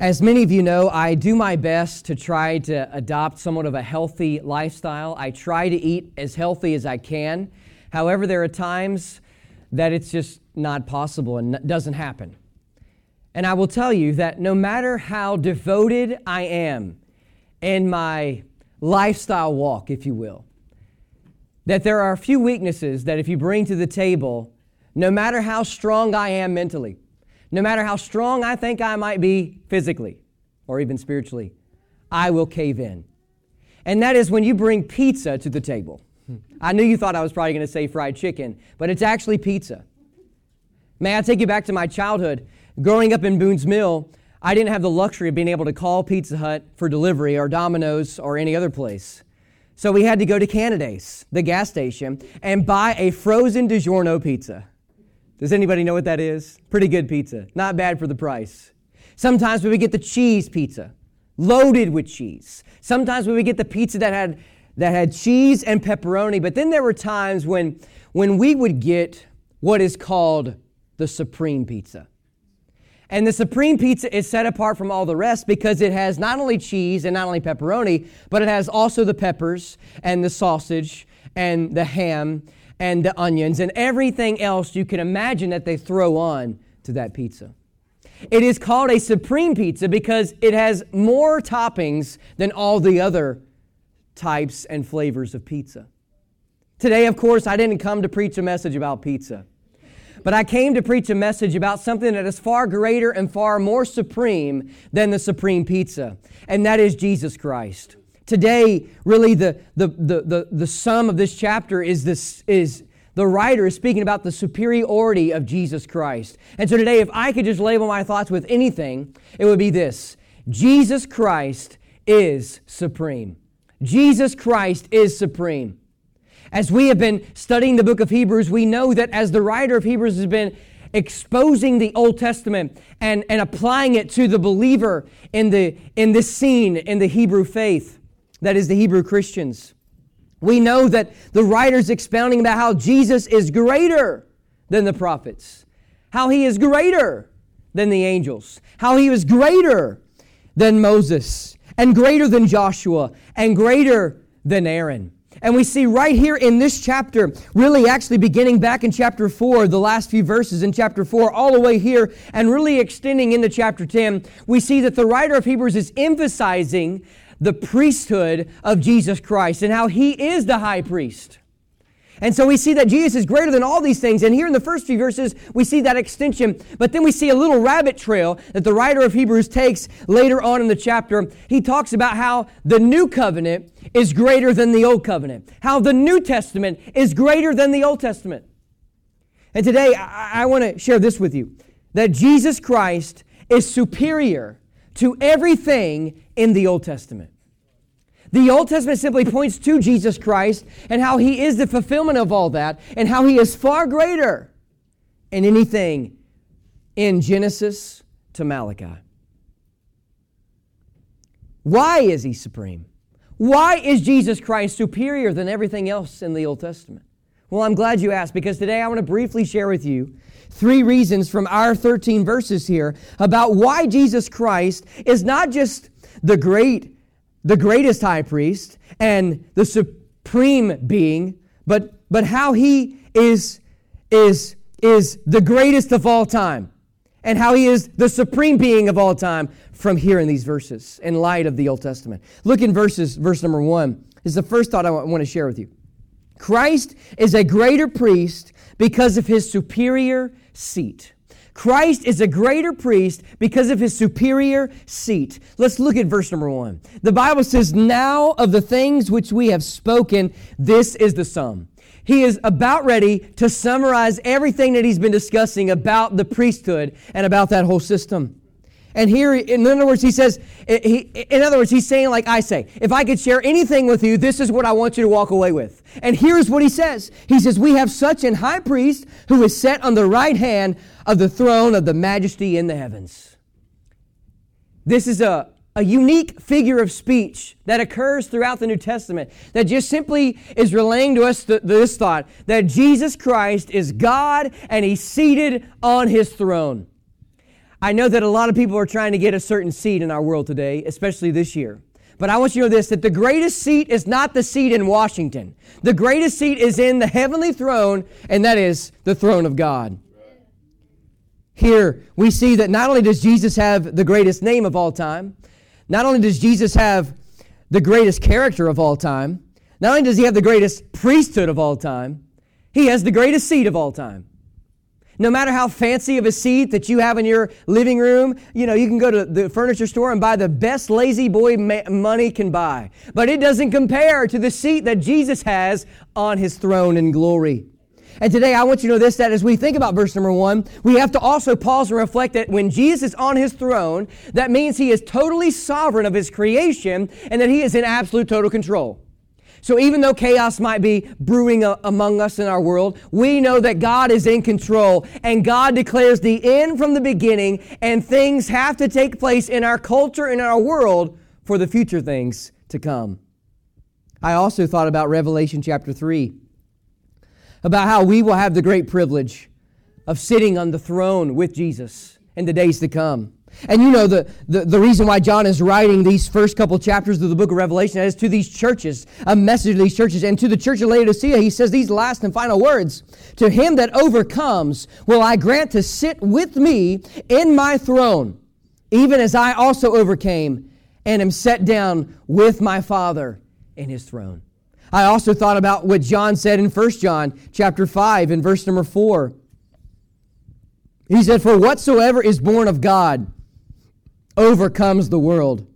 As many of you know, I do my best to try to adopt somewhat of a healthy lifestyle. I try to eat as healthy as I can. However, there are times that it's just not possible and doesn't happen. And I will tell you that no matter how devoted I am in my lifestyle walk, if you will, that there are a few weaknesses that if you bring to the table, no matter how strong I am mentally, no matter how strong I think I might be physically or even spiritually, I will cave in. And that is when you bring pizza to the table. Hmm. I knew you thought I was probably going to say fried chicken, but it's actually pizza. May I take you back to my childhood? Growing up in Boone's Mill, I didn't have the luxury of being able to call Pizza Hut for delivery or Domino's or any other place. So we had to go to Canada's, the gas station, and buy a frozen DiGiorno pizza. Does anybody know what that is? Pretty good pizza. Not bad for the price. Sometimes we would get the cheese pizza, loaded with cheese. Sometimes we would get the pizza that had, that had cheese and pepperoni. But then there were times when, when we would get what is called the supreme pizza. And the supreme pizza is set apart from all the rest because it has not only cheese and not only pepperoni, but it has also the peppers and the sausage and the ham and the onions and everything else you can imagine that they throw on to that pizza. It is called a supreme pizza because it has more toppings than all the other types and flavors of pizza. Today, of course, I didn't come to preach a message about pizza, but I came to preach a message about something that is far greater and far more supreme than the supreme pizza, and that is Jesus Christ. Today, really, the, the, the, the, the sum of this chapter is, this, is the writer is speaking about the superiority of Jesus Christ. And so today, if I could just label my thoughts with anything, it would be this Jesus Christ is supreme. Jesus Christ is supreme. As we have been studying the book of Hebrews, we know that as the writer of Hebrews has been exposing the Old Testament and, and applying it to the believer in, the, in this scene in the Hebrew faith, that is the Hebrew Christians. We know that the writer's expounding about how Jesus is greater than the prophets, how he is greater than the angels, how he was greater than Moses, and greater than Joshua, and greater than Aaron. And we see right here in this chapter, really actually beginning back in chapter 4, the last few verses in chapter 4, all the way here, and really extending into chapter 10, we see that the writer of Hebrews is emphasizing the priesthood of Jesus Christ and how he is the high priest. And so we see that Jesus is greater than all these things. And here in the first few verses, we see that extension. But then we see a little rabbit trail that the writer of Hebrews takes later on in the chapter. He talks about how the new covenant is greater than the old covenant, how the New Testament is greater than the Old Testament. And today, I, I want to share this with you that Jesus Christ is superior to everything in the Old Testament. The Old Testament simply points to Jesus Christ and how he is the fulfillment of all that and how he is far greater in anything in Genesis to Malachi. Why is he supreme? Why is Jesus Christ superior than everything else in the Old Testament? Well, I'm glad you asked because today I want to briefly share with you three reasons from our 13 verses here about why Jesus Christ is not just the great, the greatest high priest and the supreme being, but, but how he is, is, is the greatest of all time and how he is the supreme being of all time from here in these verses in light of the Old Testament. Look in verses, verse number one. This is the first thought I want to share with you. Christ is a greater priest because of his superior seat. Christ is a greater priest because of his superior seat. Let's look at verse number one. The Bible says, Now of the things which we have spoken, this is the sum. He is about ready to summarize everything that he's been discussing about the priesthood and about that whole system. And here, in other words, he says, eh, he, in other words, he's saying, like I say, if I could share anything with you, this is what I want you to walk away with. And here's what he says He says, We have such an high priest who is set on the right hand of the throne of the majesty in the heavens. This is a, a unique figure of speech that occurs throughout the New Testament that just simply is relaying to us th- this thought that Jesus Christ is God and he's seated on his throne. I know that a lot of people are trying to get a certain seat in our world today, especially this year. But I want you to know this that the greatest seat is not the seat in Washington. The greatest seat is in the heavenly throne, and that is the throne of God. Here, we see that not only does Jesus have the greatest name of all time, not only does Jesus have the greatest character of all time, not only does he have the greatest priesthood of all time, he has the greatest seat of all time. No matter how fancy of a seat that you have in your living room, you know, you can go to the furniture store and buy the best lazy boy money can buy. But it doesn't compare to the seat that Jesus has on his throne in glory. And today I want you to know this that as we think about verse number one, we have to also pause and reflect that when Jesus is on his throne, that means he is totally sovereign of his creation and that he is in absolute total control. So even though chaos might be brewing a, among us in our world, we know that God is in control and God declares the end from the beginning and things have to take place in our culture in our world for the future things to come. I also thought about Revelation chapter 3 about how we will have the great privilege of sitting on the throne with Jesus in the days to come. And you know, the, the, the, reason why John is writing these first couple chapters of the book of Revelation is to these churches, a message to these churches. And to the church of Laodicea, he says these last and final words To him that overcomes, will I grant to sit with me in my throne, even as I also overcame and am set down with my Father in his throne. I also thought about what John said in 1 John chapter 5 and verse number 4. He said, For whatsoever is born of God, overcomes the world.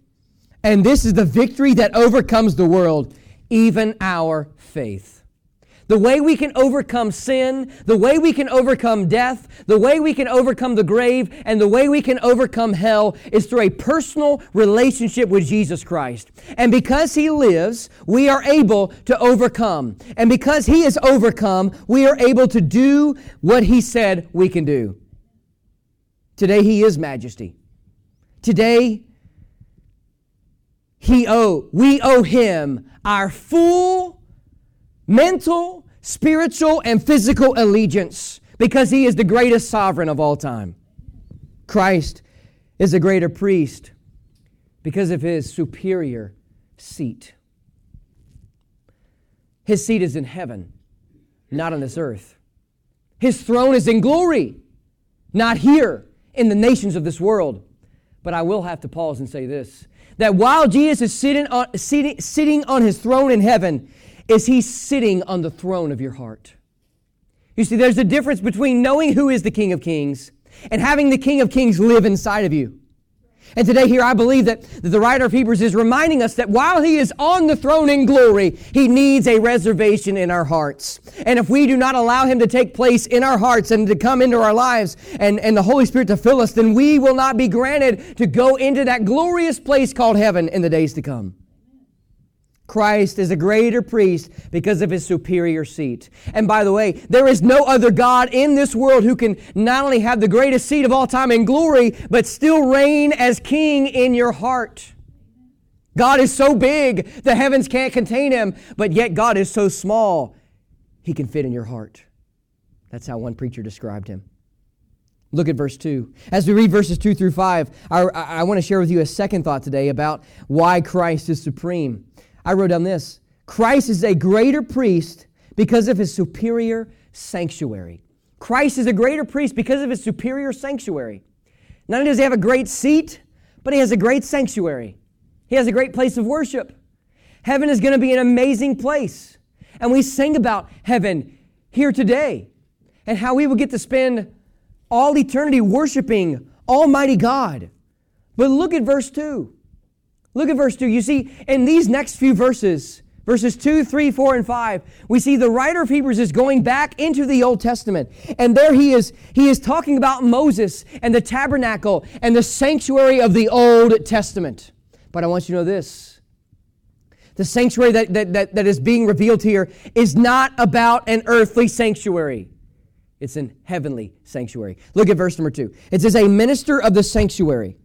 And this is the victory that overcomes the world, even our faith. The way we can overcome sin, the way we can overcome death, the way we can overcome the grave, and the way we can overcome hell is through a personal relationship with Jesus Christ. And because He lives, we are able to overcome. And because He is overcome, we are able to do what He said we can do. Today, He is majesty. Today, he owe, we owe him our full mental, spiritual, and physical allegiance because he is the greatest sovereign of all time. Christ is a greater priest because of his superior seat. His seat is in heaven, not on this earth. His throne is in glory, not here in the nations of this world. But I will have to pause and say this that while Jesus is sitting on, sitting, sitting on his throne in heaven, is he sitting on the throne of your heart? You see, there's a difference between knowing who is the King of Kings and having the King of Kings live inside of you. And today, here, I believe that the writer of Hebrews is reminding us that while he is on the throne in glory, he needs a reservation in our hearts. And if we do not allow him to take place in our hearts and to come into our lives and, and the Holy Spirit to fill us, then we will not be granted to go into that glorious place called heaven in the days to come. Christ is a greater priest because of his superior seat. And by the way, there is no other God in this world who can not only have the greatest seat of all time in glory, but still reign as king in your heart. God is so big, the heavens can't contain him, but yet God is so small, he can fit in your heart. That's how one preacher described him. Look at verse 2. As we read verses 2 through 5, I, I, want to share with you a second thought today about why Christ is supreme. I wrote down this Christ is a greater priest because of his superior sanctuary. Christ is a greater priest because of his superior sanctuary. Not only does he have a great seat, but he has a great sanctuary. He has a great place of worship. Heaven is going to be an amazing place. And we sing about heaven here today and how we will get to spend all eternity worshiping Almighty God. But look at verse 2. Look at verse 2. You see, in these next few verses, verses 2, 3, 4, and 5, we see the writer of Hebrews is going back into the Old Testament. And there he is, he is talking about Moses and the tabernacle and the sanctuary of the Old Testament. But I want you to know this. The sanctuary that, that, that, that is being revealed here is not about an earthly sanctuary. It's an heavenly sanctuary. Look at verse number two. It says, A minister of the sanctuary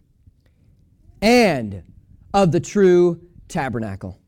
and of the true tabernacle.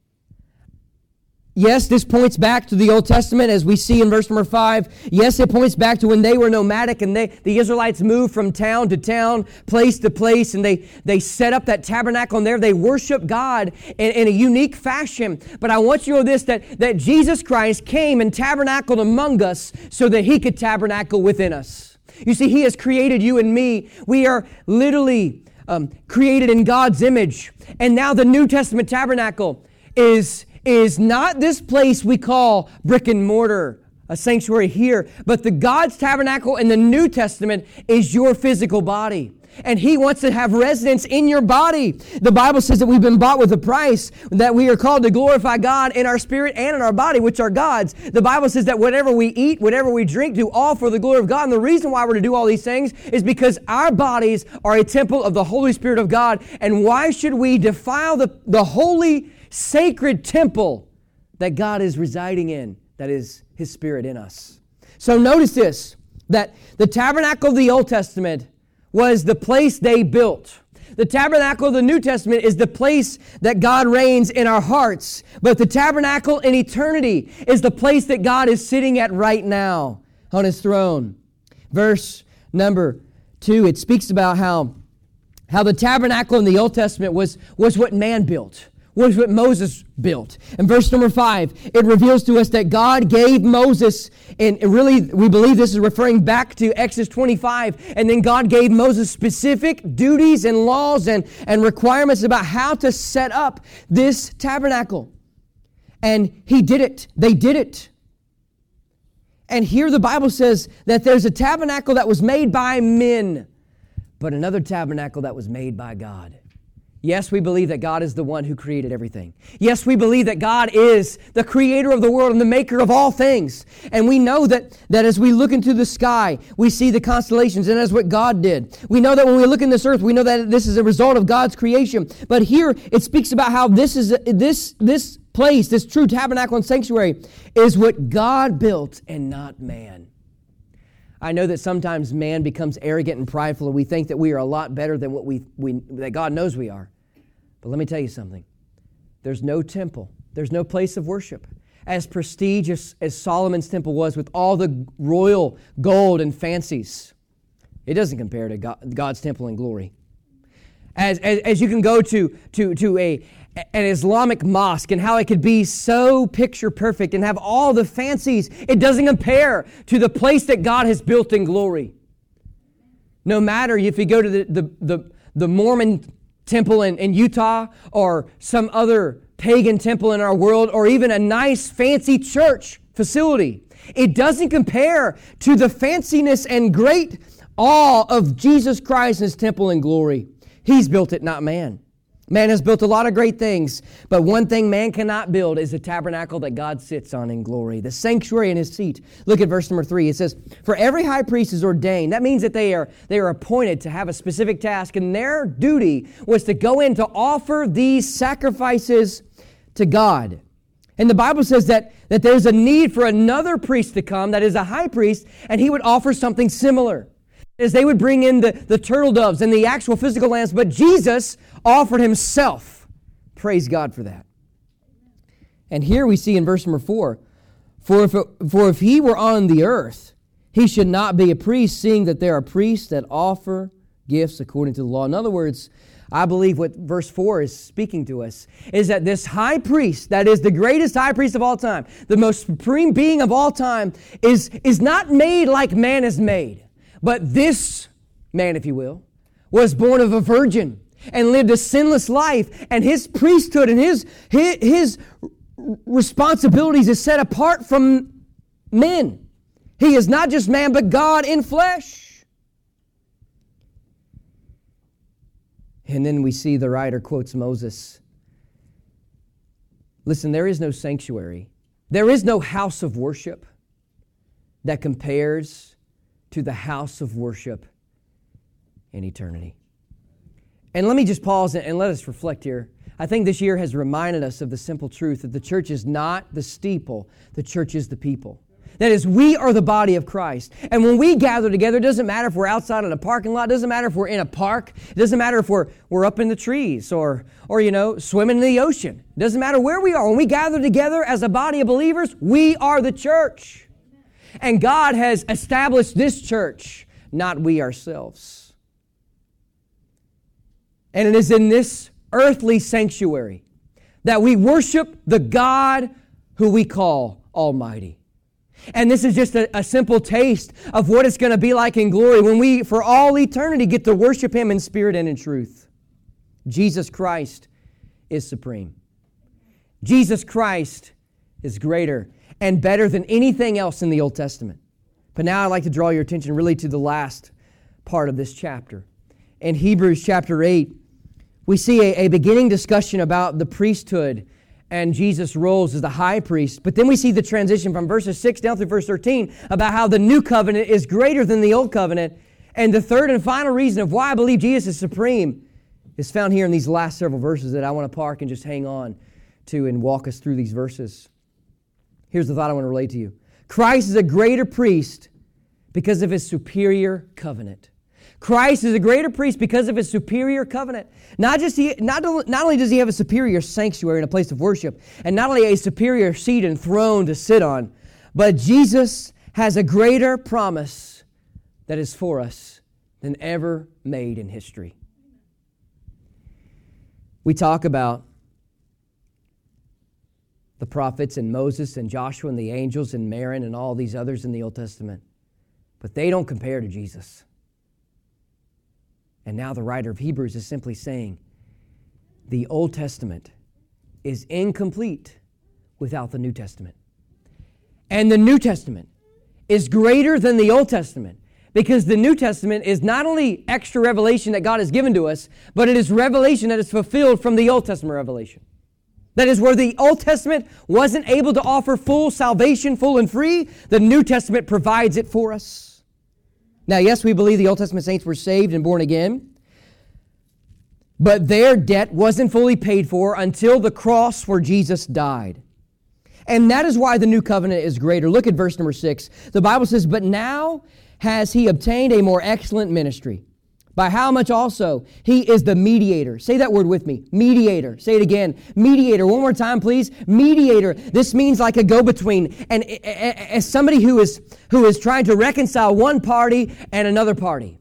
Yes, this points back to the Old Testament as we see in verse number five. Yes, it points back to when they were nomadic and they, the Israelites moved from town to town, place to place, and they, they set up that tabernacle and there they worship God in, in a unique fashion. But I want you to know this that, that Jesus Christ came and tabernacled among us so that he could tabernacle within us. You see, he has created you and me. We are literally um, created in God's image. And now the New Testament tabernacle is is not this place we call brick and mortar, a sanctuary here, but the God's tabernacle in the New Testament is your physical body. And He wants to have residence in your body. The Bible says that we've been bought with a price, that we are called to glorify God in our spirit and in our body, which are God's. The Bible says that whatever we eat, whatever we drink, do all for the glory of God. And the reason why we're to do all these things is because our bodies are a temple of the Holy Spirit of God. And why should we defile the, the holy sacred temple that God is residing in, that is His Spirit in us. So notice this that the tabernacle of the Old Testament was the place they built. The tabernacle of the New Testament is the place that God reigns in our hearts. But the tabernacle in eternity is the place that God is sitting at right now on his throne. Verse number two, it speaks about how, how the tabernacle in the Old Testament was, was what man built was what Moses built. In verse number five, it reveals to us that God gave Moses, and really we believe this is referring back to Exodus 25, and then God gave Moses specific duties and laws and, and requirements about how to set up this tabernacle. And he did it. They did it. And here the Bible says that there's a tabernacle that was made by men, but another tabernacle that was made by God. Yes, we believe that God is the one who created everything. Yes, we believe that God is the creator of the world and the maker of all things. And we know that, that as we look into the sky, we see the constellations, and that's what God did. We know that when we look in this earth, we know that this is a result of God's creation. But here it speaks about how this is this this place, this true tabernacle and sanctuary, is what God built and not man. I know that sometimes man becomes arrogant and prideful, and we think that we are a lot better than what we, we that God knows we are. But let me tell you something. There's no temple. There's no place of worship. As prestigious as Solomon's temple was with all the royal gold and fancies, it doesn't compare to God, God's temple in glory. As, as, as you can go to, to, to a, an Islamic mosque and how it could be so picture perfect and have all the fancies. It doesn't compare to the place that God has built in glory. No matter if you go to the, the, the, the Mormon temple in, in Utah or some other pagan temple in our world or even a nice fancy church facility, it doesn't compare to the fanciness and great awe of Jesus Christ and his temple in glory. He's built it, not man. Man has built a lot of great things, but one thing man cannot build is the tabernacle that God sits on in glory, the sanctuary in his seat. Look at verse number three. It says, For every high priest is ordained. That means that they are, they are appointed to have a specific task, and their duty was to go in to offer these sacrifices to God. And the Bible says that, that there's a need for another priest to come, that is a high priest, and he would offer something similar is they would bring in the, the turtle doves and the actual physical lambs, but Jesus offered himself. Praise God for that. And here we see in verse number four for if, it, for if he were on the earth, he should not be a priest, seeing that there are priests that offer gifts according to the law. In other words, I believe what verse 4 is speaking to us is that this high priest, that is the greatest high priest of all time, the most supreme being of all time, is, is not made like man is made. But this man, if you will, was born of a virgin and lived a sinless life, and his priesthood and his, his, his responsibilities is set apart from men. He is not just man, but God in flesh. And then we see the writer quotes Moses Listen, there is no sanctuary, there is no house of worship that compares to the house of worship in eternity. And let me just pause and let us reflect here. I think this year has reminded us of the simple truth that the church is not the steeple, the church is the people. That is, we are the body of Christ. And when we gather together, it doesn't matter if we're outside in a parking lot, it doesn't matter if we're in a park, it doesn't matter if we're, we're up in the trees or, or, you know, swimming in the ocean. It doesn't matter where we are. When we gather together as a body of believers, we are the church. And God has established this church, not we ourselves. And it is in this earthly sanctuary that we worship the God who we call Almighty. And this is just a, a simple taste of what it's going to be like in glory when we, for all eternity, get to worship Him in spirit and in truth. Jesus Christ is supreme. Jesus Christ is greater and better than anything else in the Old Testament. But now I'd like to draw your attention really to the last part of this chapter. In Hebrews chapter 8, we see a, a beginning discussion about the priesthood and Jesus' roles as the high priest. But then we see the transition from verses 6 down through verse 13 about how the new covenant is greater than the old covenant. And the third and final reason of why I believe Jesus is supreme is found here in these last several verses that I want to park and just hang on to and walk us through these verses. Here's the thought I want to relate to you Christ is a greater priest because of his superior covenant. Christ is a greater priest because of his superior covenant. Not, just he, not, not only does he have a superior sanctuary and a place of worship, and not only a superior seat and throne to sit on, but Jesus has a greater promise that is for us than ever made in history. We talk about the prophets and Moses and Joshua and the angels and Aaron and all these others in the Old Testament, but they don't compare to Jesus. And now the writer of Hebrews is simply saying the Old Testament is incomplete without the New Testament. And the New Testament is greater than the Old Testament because the New Testament is not only extra revelation that God has given to us, but it is revelation that is fulfilled from the Old Testament revelation. That is where the Old Testament wasn't able to offer full salvation, full and free, the New Testament provides it for us. Now, yes, we believe the Old Testament saints were saved and born again, but their debt wasn't fully paid for until the cross where Jesus died. And that is why the new covenant is greater. Look at verse number six. The Bible says, But now has he obtained a more excellent ministry by how much also? He is the mediator. Say that word with me. Mediator. Say it again. Mediator. One more time, please. Mediator. This means like a go-between. And as somebody who is, who is trying to reconcile one party and another party.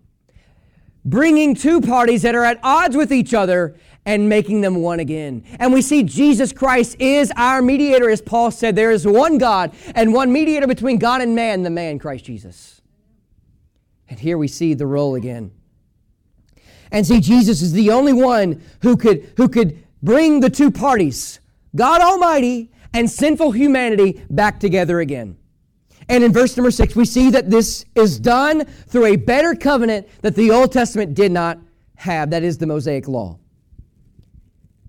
Bringing two parties that are at odds with each other and making them one again. And we see Jesus Christ is our mediator. As Paul said, there is one God and one mediator between God and man, the man Christ Jesus. And here we see the role again and see Jesus is the only one who could, who could bring the two parties, God Almighty and sinful humanity, back together again. And in verse number six, we see that this is done through a better covenant that the Old Testament did not have. That is the Mosaic Law.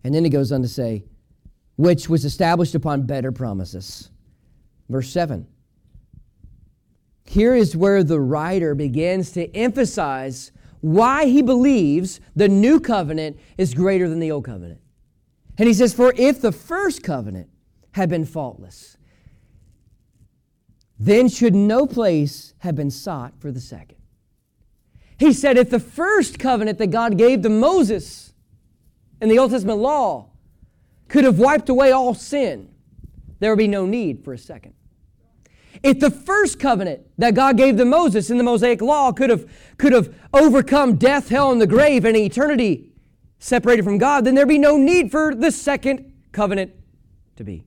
And then he goes on to say, which was established upon better promises. Verse 7. Here is where the writer begins to emphasize why he believes the new covenant is greater than the old covenant. And he says, For if the first covenant had been faultless, then should no place have been sought for the second. He said, if the first covenant that God gave to Moses in the Old Testament law could have wiped away all sin, there would be no need for a second. If the first covenant that God gave to Moses in the Mosaic Law could have, could have overcome death, hell, and the grave and eternity separated from God, then there'd be no need for the second covenant to be.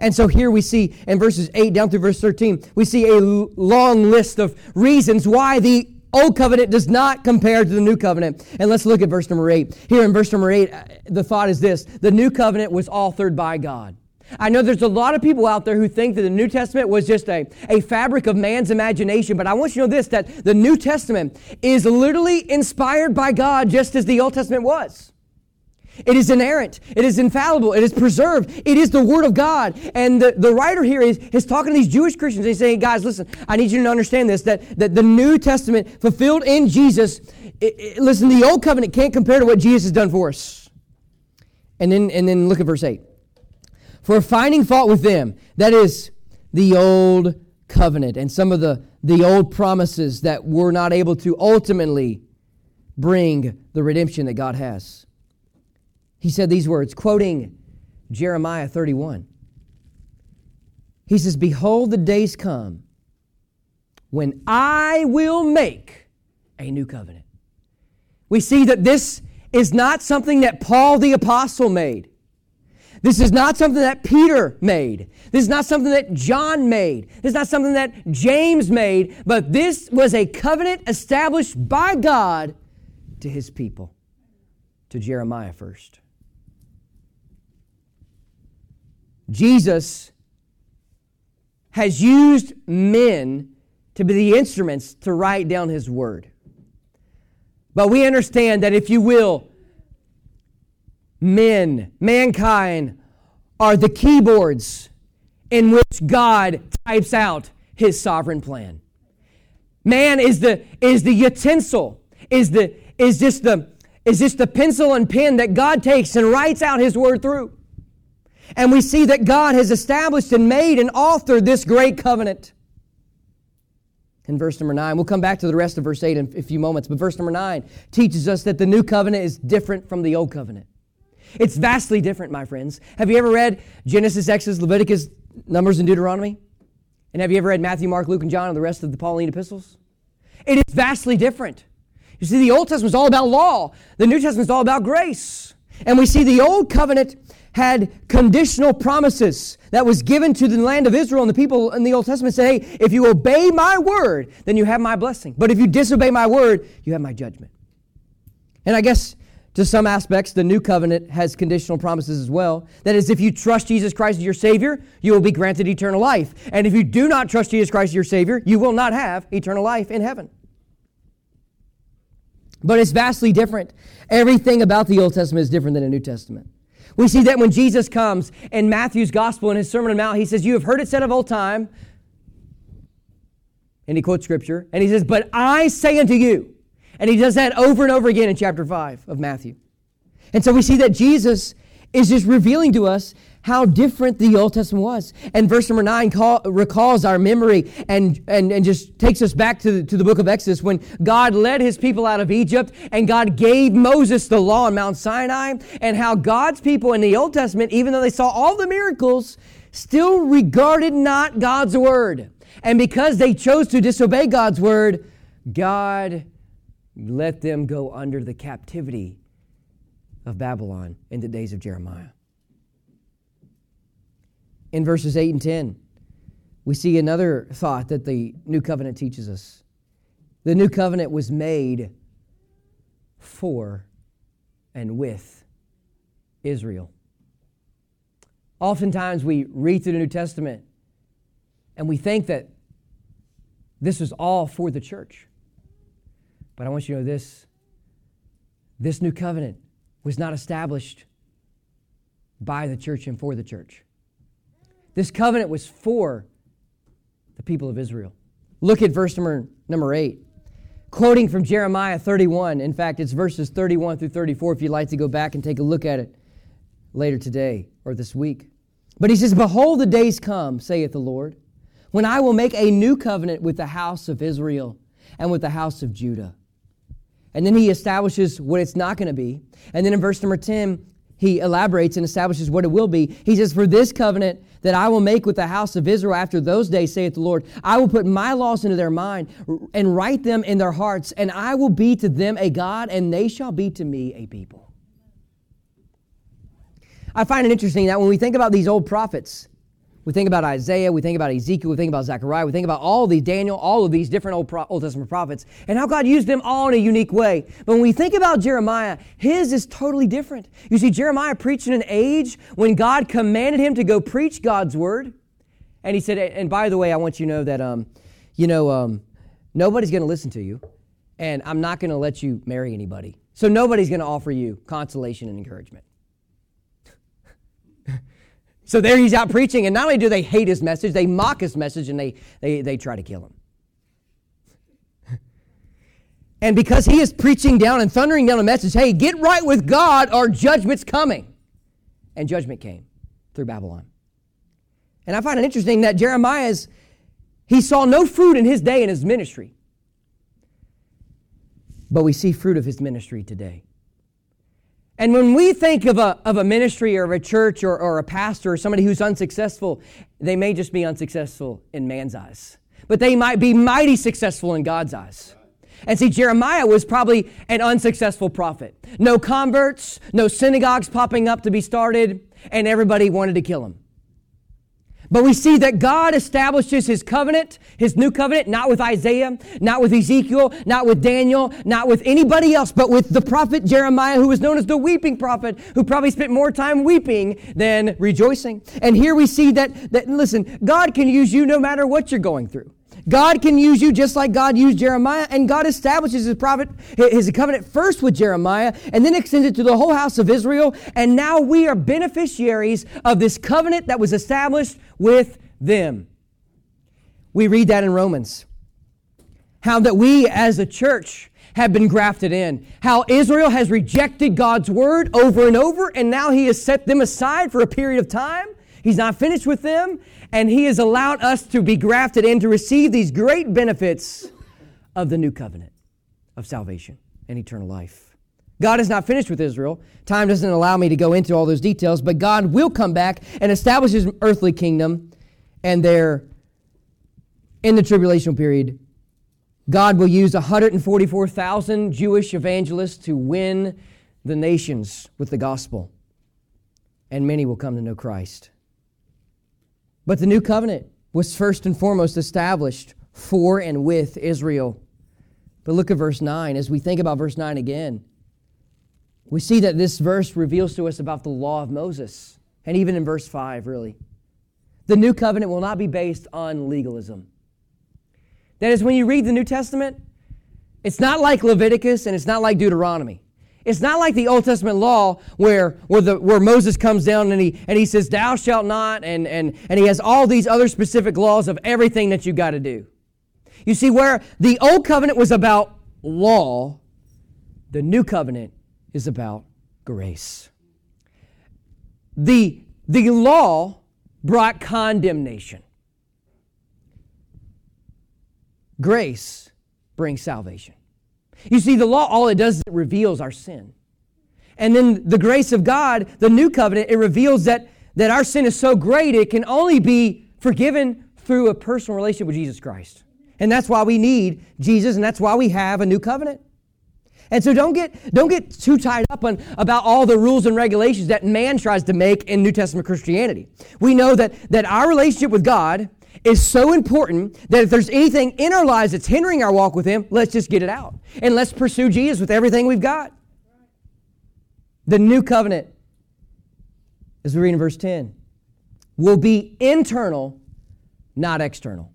And so here we see in verses 8 down through verse 13, we see a long list of reasons why the Old covenant does not compare to the new covenant. And let's look at verse number 8. Here in verse number 8, uh, the thought is this the new covenant was authored by God. I know there's a lot of people out there who think that the New Testament was just a, a fabric of man's imagination, but I want you to know this that the New Testament is literally inspired by God just as the Old Testament was. It is inerrant. It is infallible. It is preserved. It is the Word of God. And the, the writer here is, is talking to these Jewish Christians. He's saying, guys, listen, I need you to understand this that, that the New Testament fulfilled in Jesus, it, it, listen, the Old Covenant can't compare to what Jesus has done for us. And then, and then look at verse 8. For finding fault with them, that is the Old Covenant and some of the, the old promises that were not able to ultimately bring the redemption that God has he said these words, quoting Jeremiah 31. He says, Behold, the days come when I will make a new covenant. We see that this is not something that Paul the Apostle made. This is not something that Peter made. This is not something that John made. This is not something that James made, but this was a covenant established by God to his people, to Jeremiah first. Jesus has used men to be the instruments to write down his word. But we understand that, if you will, men, mankind, are the keyboards in which God types out his sovereign plan. Man is the, is the utensil, is, the, is, just the, is just the pencil and pen that God takes and writes out his word through. And we see that God has established and made and authored this great covenant. In verse number 9, we'll come back to the rest of verse 8 in a few moments, but verse number 9 teaches us that the new covenant is different from the old covenant. It's vastly different, my friends. Have you ever read Genesis, Exodus, Leviticus, Numbers, and Deuteronomy? And have you ever read Matthew, Mark, Luke, and John, and the rest of the Pauline epistles? It is vastly different. You see, the Old Testament is all about law, the New Testament is all about grace. And we see the Old Covenant had conditional promises that was given to the land of Israel and the people in the Old Testament say, hey, if you obey my word, then you have my blessing. But if you disobey my word, you have my judgment. And I guess to some aspects, the new covenant has conditional promises as well. That is, if you trust Jesus Christ as your Savior, you will be granted eternal life. And if you do not trust Jesus Christ as your Savior, you will not have eternal life in heaven. But it's vastly different. Everything about the Old Testament is different than the New Testament. We see that when Jesus comes in Matthew's gospel in his Sermon on the Mount, he says, You have heard it said of old time. And he quotes scripture. And he says, But I say unto you. And he does that over and over again in chapter 5 of Matthew. And so we see that Jesus is just revealing to us how different the Old Testament was. And verse number 9 call, recalls our memory and, and, and just takes us back to the, to the book of Exodus when God led his people out of Egypt and God gave Moses the law on Mount Sinai, and how God's people in the Old Testament, even though they saw all the miracles, still regarded not God's word. And because they chose to disobey God's word, God let them go under the captivity of Babylon in the days of Jeremiah in verses 8 and 10, we see another thought that the new covenant teaches us. The new covenant was made for and with Israel. Oftentimes we read through the New Testament and we think that this is all for the church. But I want you to know this this new covenant was not established by the church and for the church. This covenant was for the people of Israel. Look at verse number, number 8. Quoting from Jeremiah 31. In fact, it's verses 31 through 34 if you'd like to go back and take a look at it later today or this week. But he says, Behold, the days come, saith the Lord, when I will make a new covenant with the house of Israel and with the house of Judah. And then he establishes what it's not going to be. And then in verse number 10, he elaborates and establishes what it will be. He says, For this covenant that I will make with the house of Israel after those days, saith the Lord, I will put my laws into their mind and write them in their hearts, and I will be to them a God, and they shall be to me a people. I find it interesting that when we think about these old prophets, we think about Isaiah, we think about Ezekiel, we think about Zechariah, we think about all these Daniel, all of these different Old, Pro- Old Testament prophets, and how God used them all in a unique way. But when we think about Jeremiah, his is totally different. You see, Jeremiah preached in an age when God commanded him to go preach God's word. And he said, and by the way, I want you to know that, um, you know, um, nobody's going to listen to you, and I'm not going to let you marry anybody. So nobody's going to offer you consolation and encouragement. So there he's out preaching, and not only do they hate his message, they mock his message and they, they, they try to kill him. And because he is preaching down and thundering down a message, hey, get right with God or judgment's coming. And judgment came through Babylon. And I find it interesting that Jeremiah's, he saw no fruit in his day in his ministry. But we see fruit of his ministry today. And when we think of a, of a ministry or a church or, or a pastor or somebody who's unsuccessful, they may just be unsuccessful in man's eyes. But they might be mighty successful in God's eyes. And see, Jeremiah was probably an unsuccessful prophet. No converts, no synagogues popping up to be started, and everybody wanted to kill him. But we see that God establishes his covenant, his new covenant, not with Isaiah, not with Ezekiel, not with Daniel, not with anybody else, but with the prophet Jeremiah, who was known as the weeping prophet, who probably spent more time weeping than rejoicing. And here we see that, that listen, God can use you no matter what you're going through. God can use you just like God used Jeremiah, and God establishes his prophet, his covenant first with Jeremiah, and then extends it to the whole house of Israel. And now we are beneficiaries of this covenant that was established with them. We read that in Romans. How that we as a church have been grafted in. How Israel has rejected God's word over and over, and now he has set them aside for a period of time. He's not finished with them, and He has allowed us to be grafted in to receive these great benefits of the new covenant of salvation and eternal life. God is not finished with Israel. Time doesn't allow me to go into all those details, but God will come back and establish His earthly kingdom, and there, in the tribulation period, God will use 144,000 Jewish evangelists to win the nations with the gospel, and many will come to know Christ. But the new covenant was first and foremost established for and with Israel. But look at verse 9. As we think about verse 9 again, we see that this verse reveals to us about the law of Moses, and even in verse 5, really. The new covenant will not be based on legalism. That is, when you read the New Testament, it's not like Leviticus and it's not like Deuteronomy. It's not like the Old Testament law where, where, the, where Moses comes down and he, and he says, Thou shalt not, and, and, and he has all these other specific laws of everything that you got to do. You see, where the Old Covenant was about law, the New Covenant is about grace. The, the law brought condemnation, grace brings salvation. You see, the law, all it does is it reveals our sin. And then the grace of God, the new covenant, it reveals that, that our sin is so great it can only be forgiven through a personal relationship with Jesus Christ. And that's why we need Jesus, and that's why we have a new covenant. And so don't get, don't get too tied up on about all the rules and regulations that man tries to make in New Testament Christianity. We know that, that our relationship with God is so important that if there's anything in our lives that's hindering our walk with Him, let's just get it out. And let's pursue Jesus with everything we've got. The new covenant, as we read in verse 10, will be internal, not external.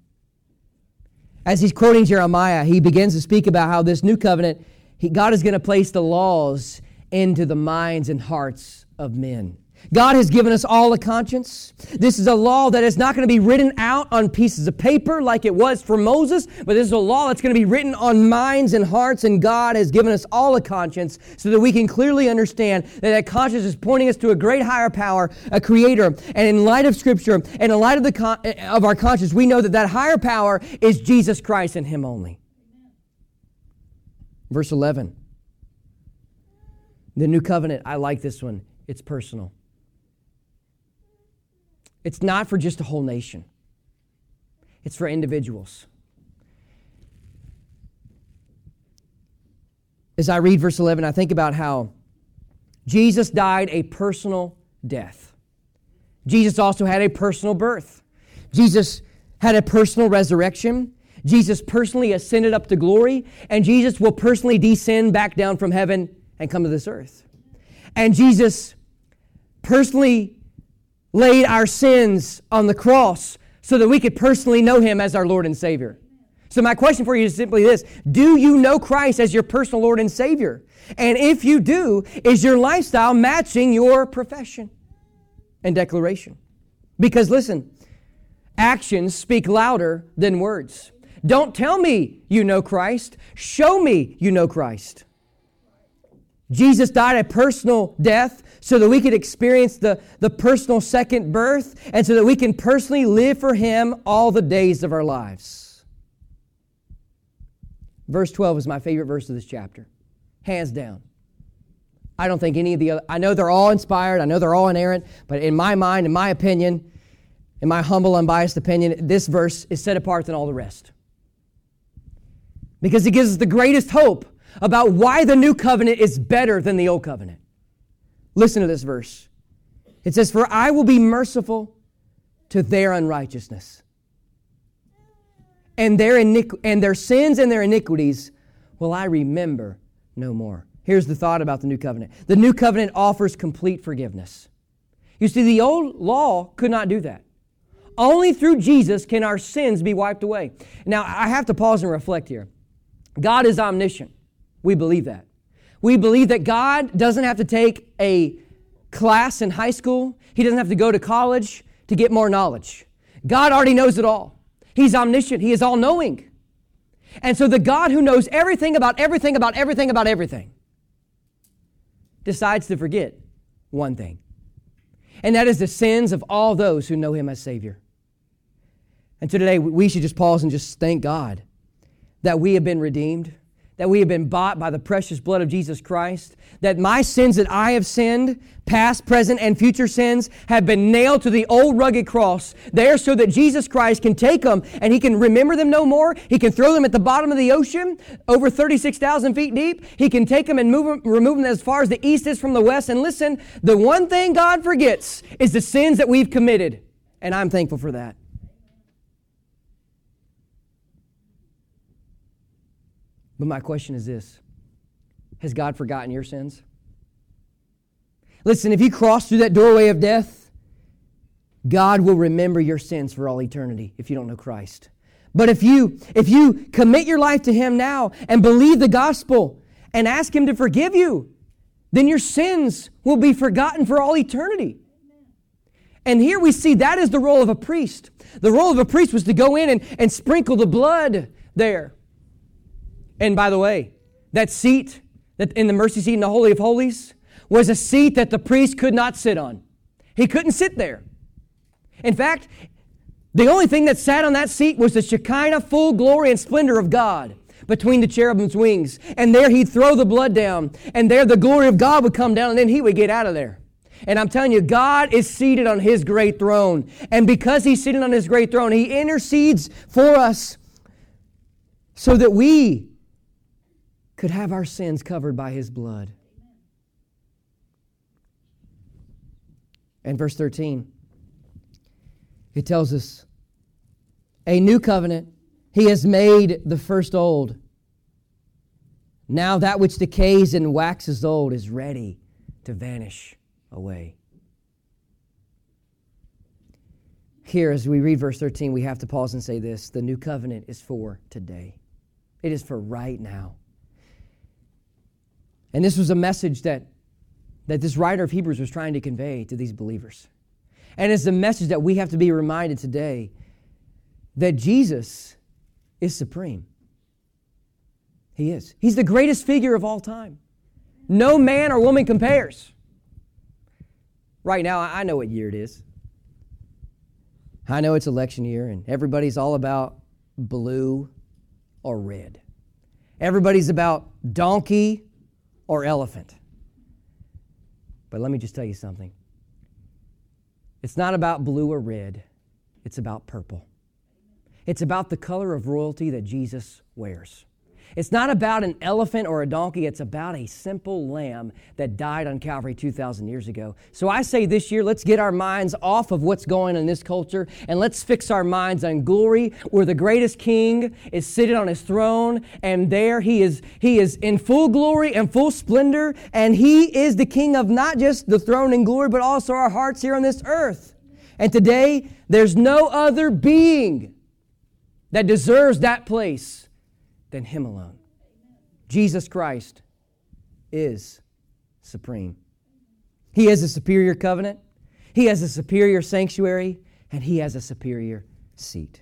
As he's quoting Jeremiah, he begins to speak about how this new covenant, he, God is going to place the laws into the minds and hearts of men. God has given us all a conscience. This is a law that is not going to be written out on pieces of paper like it was for Moses, but this is a law that's going to be written on minds and hearts, and God has given us all a conscience so that we can clearly understand that that conscience is pointing us to a great higher power, a creator. And in light of Scripture and in light of, the con- eh, of our conscience, we know that that higher power is Jesus Christ and Him only. Verse 11. The new covenant, I like this one. It's personal. It's not for just a whole nation, it's for individuals. As I read verse 11, I think about how Jesus died a personal death. Jesus also had a personal birth. Jesus had a personal resurrection. Jesus personally ascended up to glory, and Jesus will personally descend back down from heaven and come to this earth. And Jesus personally laid our sins on the cross so that we could personally know him as our Lord and Savior. So, my question for you is simply this Do you know Christ as your personal Lord and Savior? And if you do, is your lifestyle matching your profession and declaration? Because listen, actions speak louder than words. Don't tell me you know Christ, show me you know Christ. Jesus died a personal death so that we could experience the, the personal second birth and so that we can personally live for Him all the days of our lives. Verse 12 is my favorite verse of this chapter, hands down. I don't think any of the other, I know they're all inspired, I know they're all inerrant, but in my mind, in my opinion, in my humble, unbiased opinion, this verse is set apart than all the rest. Because it gives us the greatest hope about why the new covenant is better than the old covenant. Listen to this verse. It says, For I will be merciful to their unrighteousness, and their, iniqu- and their sins and their iniquities will I remember no more. Here's the thought about the new covenant the new covenant offers complete forgiveness. You see, the old law could not do that. Only through Jesus can our sins be wiped away. Now, I have to pause and reflect here. God is omniscient. We believe that. We believe that God doesn't have to take a class in high school, He doesn't have to go to college to get more knowledge. God already knows it all. He's omniscient, He is all knowing. And so, the God who knows everything about everything about everything about everything decides to forget one thing, and that is the sins of all those who know Him as Savior. And so today, we should just pause and just thank God that we have been redeemed, that we have been bought by the precious blood of Jesus Christ, that my sins that I have sinned, past, present, and future sins, have been nailed to the old rugged cross there so that Jesus Christ can take them and He can remember them no more. He can throw them at the bottom of the ocean, over 36,000 feet deep. He can take them and move them, remove them as far as the east is from the west. And listen, the one thing God forgets is the sins that we've committed. And I'm thankful for that. But my question is this Has God forgotten your sins? Listen, if you cross through that doorway of death, God will remember your sins for all eternity if you don't know Christ. But if you if you commit your life to him now and believe the gospel and ask him to forgive you, then your sins will be forgotten for all eternity. And here we see that is the role of a priest. The role of a priest was to go in and, and sprinkle the blood there. And by the way, that seat that in the mercy seat in the Holy of Holies was a seat that the priest could not sit on. He couldn't sit there. In fact, the only thing that sat on that seat was the Shekinah full glory and splendor of God between the cherubim's wings. And there he'd throw the blood down, and there the glory of God would come down, and then he would get out of there. And I'm telling you, God is seated on his great throne. And because he's seated on his great throne, he intercedes for us so that we could have our sins covered by his blood. And verse 13, it tells us a new covenant, he has made the first old. Now that which decays and waxes old is ready to vanish away. Here, as we read verse 13, we have to pause and say this the new covenant is for today, it is for right now. And this was a message that, that this writer of Hebrews was trying to convey to these believers. And it's a message that we have to be reminded today that Jesus is supreme. He is. He's the greatest figure of all time. No man or woman compares. Right now, I know what year it is. I know it's election year, and everybody's all about blue or red. Everybody's about donkey or elephant. But let me just tell you something. It's not about blue or red, it's about purple. It's about the color of royalty that Jesus wears. It's not about an elephant or a donkey, it's about a simple lamb that died on Calvary 2,000 years ago. So I say this year, let's get our minds off of what's going on in this culture and let's fix our minds on glory, where the greatest king is sitting on his throne, and there he is, he is in full glory and full splendor, and he is the king of not just the throne and glory, but also our hearts here on this earth. And today, there's no other being that deserves that place than Him alone. Jesus Christ is supreme. He has a superior covenant, He has a superior sanctuary, and He has a superior seat.